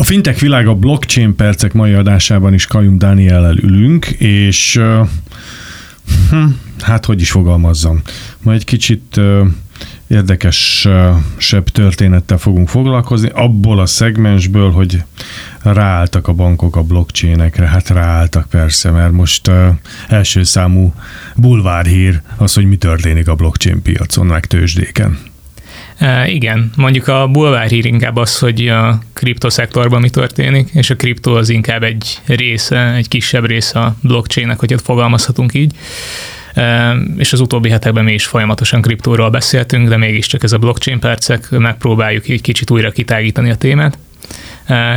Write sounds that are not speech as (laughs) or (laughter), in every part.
A fintech világ a blockchain percek mai adásában is Kajum Dániellel ülünk, és hm, hát hogy is fogalmazzam, ma egy kicsit érdekesebb történettel fogunk foglalkozni, abból a szegmensből, hogy ráálltak a bankok a blockchainekre, hát ráálltak persze, mert most uh, első számú bulvárhír az, hogy mi történik a blockchain piacon, meg tőzsdéken. E, igen, mondjuk a bulvárhír inkább az, hogy a kriptoszektorban mi történik, és a kriptó az inkább egy része, egy kisebb része a blockchainnek, hogy ott fogalmazhatunk így. És az utóbbi hetekben mi is folyamatosan kriptóról beszéltünk, de mégiscsak ez a blockchain percek, megpróbáljuk egy kicsit újra kitágítani a témát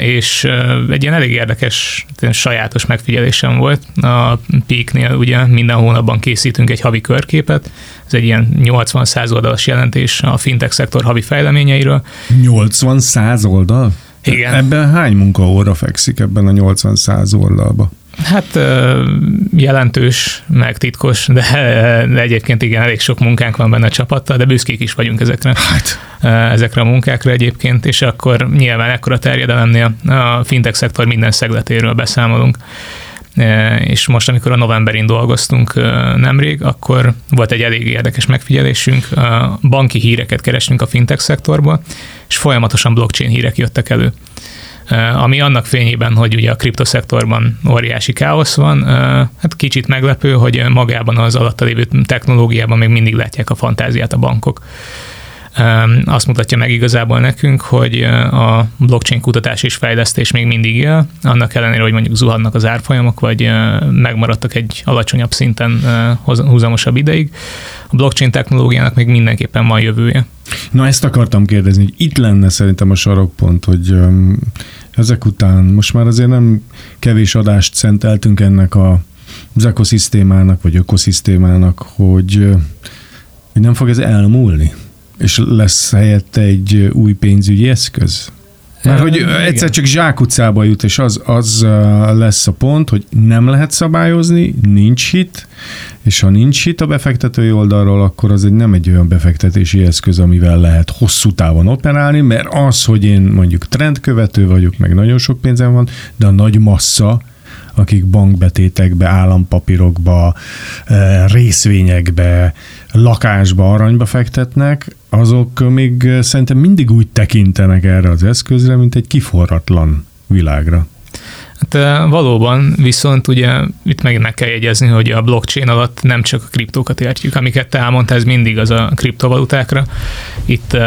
és egy ilyen elég érdekes, sajátos megfigyelésem volt. A Peaknél ugye minden hónapban készítünk egy havi körképet, ez egy ilyen 80-100 oldalas jelentés a fintech szektor havi fejleményeiről. 80-100 oldal? Igen. Ebben hány munkaóra fekszik ebben a 80-100 oldalba? Hát jelentős, meg titkos, de, de egyébként igen, elég sok munkánk van benne a csapattal, de büszkék is vagyunk ezekre. Hát. Ezekre a munkákra egyébként, és akkor nyilván ekkora terjedelemnél a fintech szektor minden szegletéről beszámolunk. És most, amikor a novemberin dolgoztunk nemrég, akkor volt egy elég érdekes megfigyelésünk. Banki híreket keresünk a fintech szektorból, és folyamatosan blockchain hírek jöttek elő ami annak fényében, hogy ugye a kriptoszektorban óriási káosz van, hát kicsit meglepő, hogy magában az alatta lévő technológiában még mindig látják a fantáziát a bankok. Azt mutatja meg igazából nekünk, hogy a blockchain kutatás és fejlesztés még mindig él, annak ellenére, hogy mondjuk zuhannak az árfolyamok, vagy megmaradtak egy alacsonyabb szinten húzamosabb ideig. A blockchain technológiának még mindenképpen van jövője. Na ezt akartam kérdezni, hogy itt lenne szerintem a sarokpont, hogy ezek után most már azért nem kevés adást szenteltünk ennek a, az ökoszisztémának, vagy ökoszisztémának, hogy, hogy nem fog ez elmúlni, és lesz helyette egy új pénzügyi eszköz. Mert hogy egyszer csak zsákutcába jut, és az, az lesz a pont, hogy nem lehet szabályozni, nincs hit, és ha nincs hit a befektetői oldalról, akkor az egy nem egy olyan befektetési eszköz, amivel lehet hosszú távon operálni, mert az, hogy én mondjuk trendkövető vagyok, meg nagyon sok pénzem van, de a nagy massza, akik bankbetétekbe, állampapírokba, részvényekbe, lakásba, aranyba fektetnek, azok még szerintem mindig úgy tekintenek erre az eszközre, mint egy kiforratlan világra. Hát valóban, viszont ugye itt megint meg kell jegyezni, hogy a blockchain alatt nem csak a kriptókat értjük, amiket te elmondtál, ez mindig az a kriptovalutákra. Itt uh,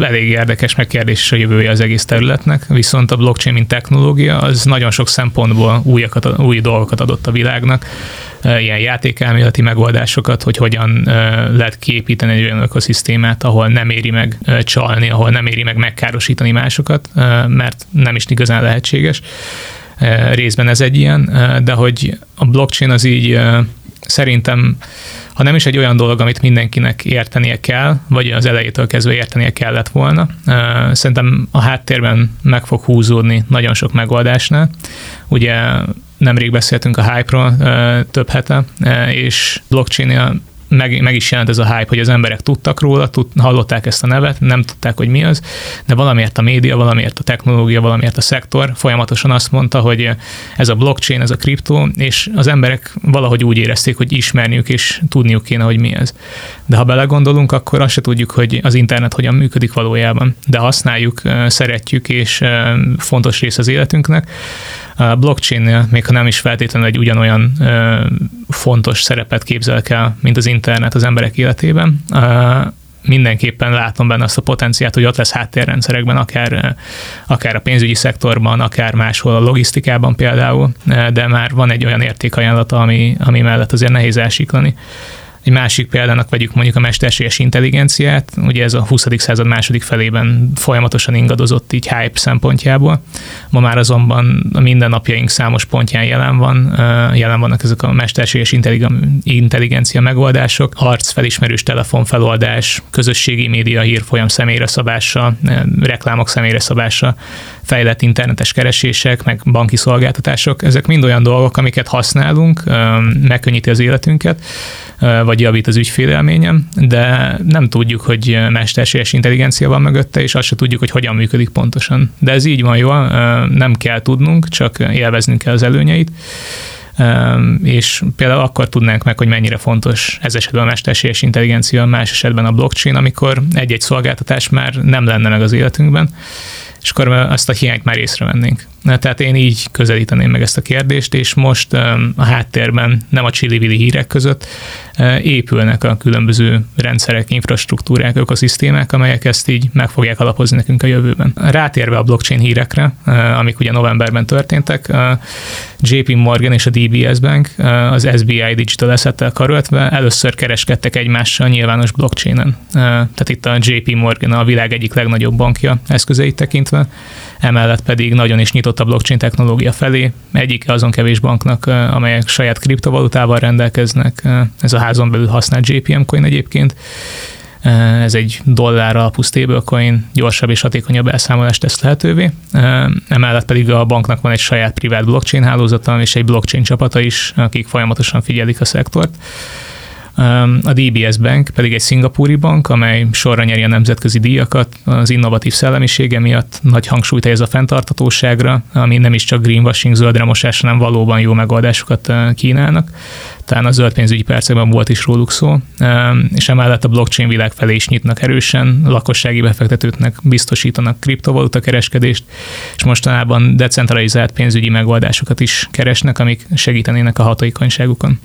elég érdekes megkérdés a jövője az egész területnek, viszont a blockchain, mint technológia, az nagyon sok szempontból újakat, új dolgokat adott a világnak ilyen játékelméleti megoldásokat, hogy hogyan lehet kiépíteni egy olyan ökoszisztémát, ahol nem éri meg csalni, ahol nem éri meg megkárosítani másokat, mert nem is igazán lehetséges. Részben ez egy ilyen, de hogy a blockchain az így szerintem ha nem is egy olyan dolog, amit mindenkinek értenie kell, vagy az elejétől kezdve értenie kellett volna. Szerintem a háttérben meg fog húzódni nagyon sok megoldásnál. Ugye nemrég beszéltünk a hype-ról több hete, és blockchain meg, meg is jelent ez a hype, hogy az emberek tudtak róla, tud, hallották ezt a nevet, nem tudták, hogy mi az, de valamiért a média, valamiért a technológia, valamiért a szektor folyamatosan azt mondta, hogy ez a blockchain, ez a kriptó, és az emberek valahogy úgy érezték, hogy ismerniük és tudniuk kéne, hogy mi ez. De ha belegondolunk, akkor azt se tudjuk, hogy az internet hogyan működik valójában, de használjuk, szeretjük, és fontos rész az életünknek. A blockchain még ha nem is feltétlenül egy ugyanolyan fontos szerepet képzel el, mint az internet az emberek életében, mindenképpen látom benne azt a potenciát, hogy ott lesz háttérrendszerekben, akár, akár a pénzügyi szektorban, akár máshol a logisztikában például, de már van egy olyan értékajánlata, ami, ami mellett azért nehéz elsiklani. Egy másik példának vegyük mondjuk a mesterséges intelligenciát, ugye ez a 20. század második felében folyamatosan ingadozott így hype szempontjából. Ma már azonban a mindennapjaink számos pontján jelen van, jelen vannak ezek a mesterséges intelligencia megoldások, arcfelismerős telefonfeloldás, közösségi média hírfolyam személyre szabása, reklámok személyre szabása. fejlett internetes keresések, meg banki szolgáltatások, ezek mind olyan dolgok, amiket használunk, megkönnyíti az életünket, vagy javít az ügyfélelményem, de nem tudjuk, hogy mesterséges intelligencia van mögötte, és azt se tudjuk, hogy hogyan működik pontosan. De ez így van jól, nem kell tudnunk, csak élveznünk kell az előnyeit és például akkor tudnánk meg, hogy mennyire fontos ez esetben a mesterséges intelligencia, más esetben a blockchain, amikor egy-egy szolgáltatás már nem lenne meg az életünkben, és akkor azt a hiányt már észrevennénk. Tehát én így közelíteném meg ezt a kérdést, és most a háttérben, nem a csili hírek között épülnek a különböző rendszerek, infrastruktúrák, ökoszisztémák, amelyek ezt így meg fogják alapozni nekünk a jövőben. Rátérve a blockchain hírekre, amik ugye novemberben történtek, JP Morgan és a DBS Bank az SBI Digital Asset-tel karöltve először kereskedtek egymással nyilvános blockchainen. Tehát itt a JP Morgan a világ egyik legnagyobb bankja eszközeit tekintve, emellett pedig nagyon is nyitott a blockchain technológia felé. Egyik azon kevés banknak, amelyek saját kriptovalutával rendelkeznek, ez a házon belül használt JPM coin egyébként. Ez egy dollár alapú stablecoin, gyorsabb és hatékonyabb elszámolást tesz lehetővé. Emellett pedig a banknak van egy saját privát blockchain hálózata és egy blockchain csapata is, akik folyamatosan figyelik a szektort. A DBS Bank pedig egy szingapúri bank, amely sorra nyeri a nemzetközi díjakat, az innovatív szellemisége miatt. Nagy hangsúlyt helyez a fenntartatóságra, ami nem is csak greenwashing, zöldre mosás, hanem valóban jó megoldásokat kínálnak. Talán a zöld pénzügyi percekben volt is róluk szó, és emellett a blockchain világ felé is nyitnak erősen, lakossági befektetőknek biztosítanak kriptovaluta kereskedést, és mostanában decentralizált pénzügyi megoldásokat is keresnek, amik segítenének a hatékonyságukon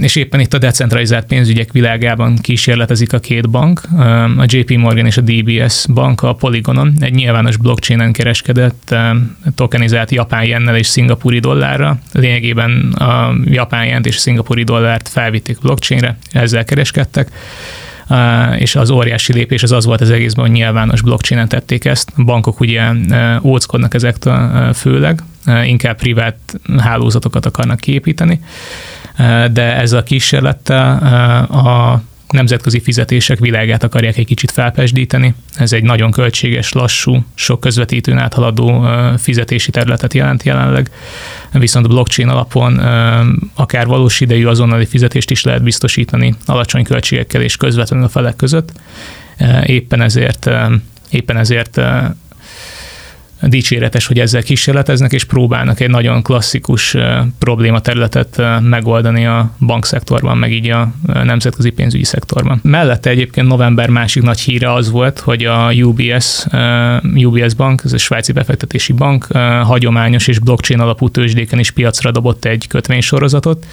és éppen itt a decentralizált pénzügyek világában kísérletezik a két bank, a JP Morgan és a DBS bank a Polygonon egy nyilvános blockchainen kereskedett tokenizált japán jennel és szingapúri dollárra. Lényegében a japán jent és a szingapúri dollárt felvitték blockchainre, ezzel kereskedtek és az óriási lépés az az volt az egészben, hogy nyilvános blockchainen tették ezt. Bankok ugye óckodnak ezektől főleg, inkább privát hálózatokat akarnak kiépíteni, de ez a kísérlettel a nemzetközi fizetések világát akarják egy kicsit felpesdíteni. Ez egy nagyon költséges, lassú, sok közvetítőn áthaladó fizetési területet jelent jelenleg, viszont blockchain alapon akár valós idejű azonnali fizetést is lehet biztosítani alacsony költségekkel és közvetlenül a felek között. Éppen ezért éppen ezért dicséretes, hogy ezzel kísérleteznek, és próbálnak egy nagyon klasszikus problématerületet megoldani a bankszektorban, meg így a nemzetközi pénzügyi szektorban. Mellette egyébként november másik nagy híre az volt, hogy a UBS, UBS bank, ez a svájci befektetési bank, hagyományos és blockchain alapú tőzsdéken is piacra dobott egy kötvénysorozatot.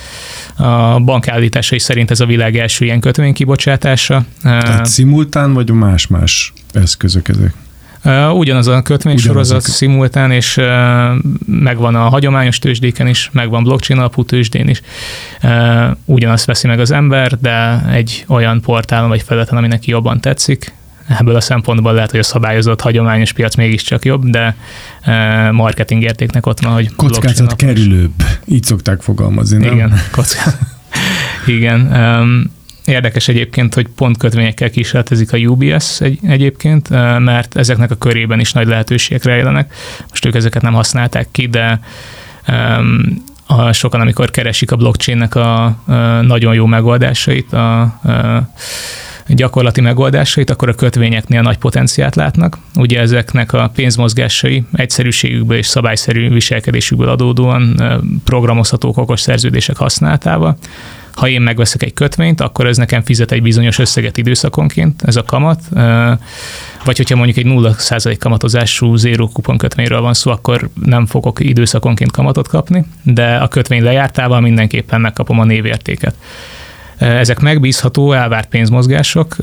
A bank állításai szerint ez a világ első ilyen kötvénykibocsátása. Tehát szimultán vagy más-más eszközök ezek? Ugyanaz a kötvénysorozat szimultán, és megvan a hagyományos tőzsdéken is, megvan blockchain alapú tőzsdén is. Ugyanazt veszi meg az ember, de egy olyan portálon vagy felületen, ami neki jobban tetszik, ebből a szempontból lehet, hogy a szabályozott hagyományos piac mégiscsak jobb, de marketing értéknek ott van, hogy kockázat kerülőbb, így szokták fogalmazni, nem? Igen, kockázat. (laughs) Igen. Érdekes egyébként, hogy pont kötvényekkel kísérletezik a UBS egy, egyébként, mert ezeknek a körében is nagy lehetőségek rejlenek. Most ők ezeket nem használták ki, de um, a, sokan, amikor keresik a blockchainnek a, a nagyon jó megoldásait, a, a gyakorlati megoldásait, akkor a kötvényeknél nagy potenciált látnak. Ugye ezeknek a pénzmozgásai egyszerűségükből és szabályszerű viselkedésükből adódóan programozhatók okos szerződések használatával ha én megveszek egy kötvényt, akkor ez nekem fizet egy bizonyos összeget időszakonként, ez a kamat, vagy hogyha mondjuk egy 0% kamatozású zéró kupon kötvényről van szó, akkor nem fogok időszakonként kamatot kapni, de a kötvény lejártával mindenképpen megkapom a névértéket. Ezek megbízható, elvárt pénzmozgások,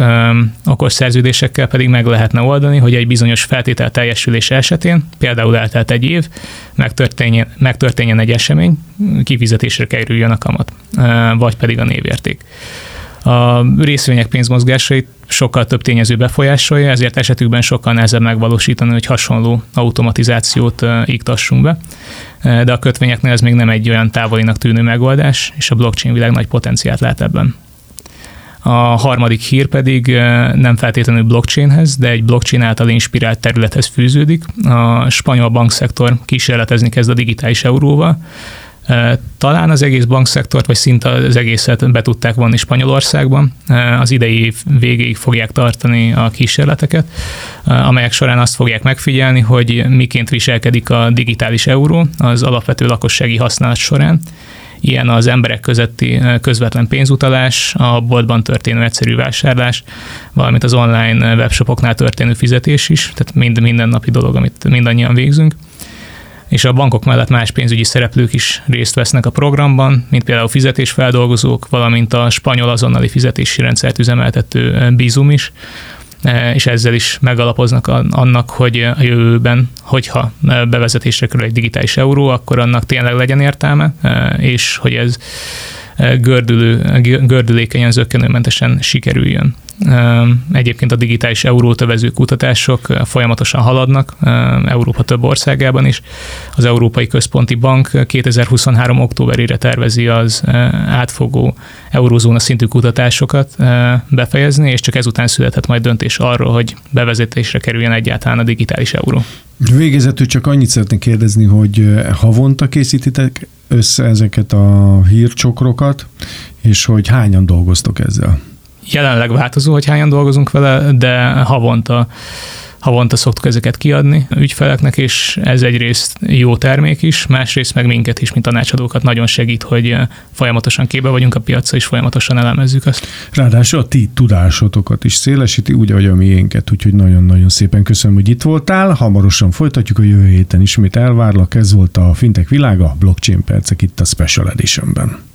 okos szerződésekkel pedig meg lehetne oldani, hogy egy bizonyos feltétel teljesülése esetén, például eltelt egy év, megtörténjen, megtörténjen egy esemény, kifizetésre kerüljön a kamat, vagy pedig a névérték. A részvények pénzmozgásait sokkal több tényező befolyásolja, ezért esetükben sokkal nehezebb megvalósítani, hogy hasonló automatizációt iktassunk be. De a kötvényeknél ez még nem egy olyan távolinak tűnő megoldás, és a blockchain világ nagy potenciált lát ebben. A harmadik hír pedig nem feltétlenül blockchainhez, de egy blockchain által inspirált területhez fűződik. A spanyol bankszektor kísérletezni kezd a digitális euróval, talán az egész bankszektort, vagy szinte az egészet be tudták vonni Spanyolországban. Az idei végéig fogják tartani a kísérleteket, amelyek során azt fogják megfigyelni, hogy miként viselkedik a digitális euró az alapvető lakossági használat során. Ilyen az emberek közötti közvetlen pénzutalás, a boltban történő egyszerű vásárlás, valamint az online webshopoknál történő fizetés is, tehát mind mindennapi dolog, amit mindannyian végzünk és a bankok mellett más pénzügyi szereplők is részt vesznek a programban, mint például fizetésfeldolgozók, valamint a spanyol azonnali fizetési rendszert üzemeltető Bizum is, e, és ezzel is megalapoznak annak, hogy a jövőben, hogyha bevezetésre kerül egy digitális euró, akkor annak tényleg legyen értelme, és hogy ez gördülő, gördülékenyen, zöggenőmentesen sikerüljön. Egyébként a digitális eurót övező kutatások folyamatosan haladnak Európa több országában is. Az Európai Központi Bank 2023. októberére tervezi az átfogó eurózóna szintű kutatásokat befejezni, és csak ezután születhet majd döntés arról, hogy bevezetésre kerüljen egyáltalán a digitális euró. Végezetül csak annyit szeretnék kérdezni, hogy havonta készítitek össze ezeket a hírcsokrokat, és hogy hányan dolgoztok ezzel? Jelenleg változó, hogy hányan dolgozunk vele, de havonta havonta szoktuk ezeket kiadni ügyfeleknek, és ez egyrészt jó termék is, másrészt meg minket is, mint tanácsadókat nagyon segít, hogy folyamatosan képbe vagyunk a piacra, és folyamatosan elemezzük azt. Ráadásul a ti tudásotokat is szélesíti, úgy, ahogy a miénket, úgyhogy nagyon-nagyon szépen köszönöm, hogy itt voltál. Hamarosan folytatjuk a jövő héten ismét elvárlak. Ez volt a Fintech világa, blockchain percek itt a Special Editionben.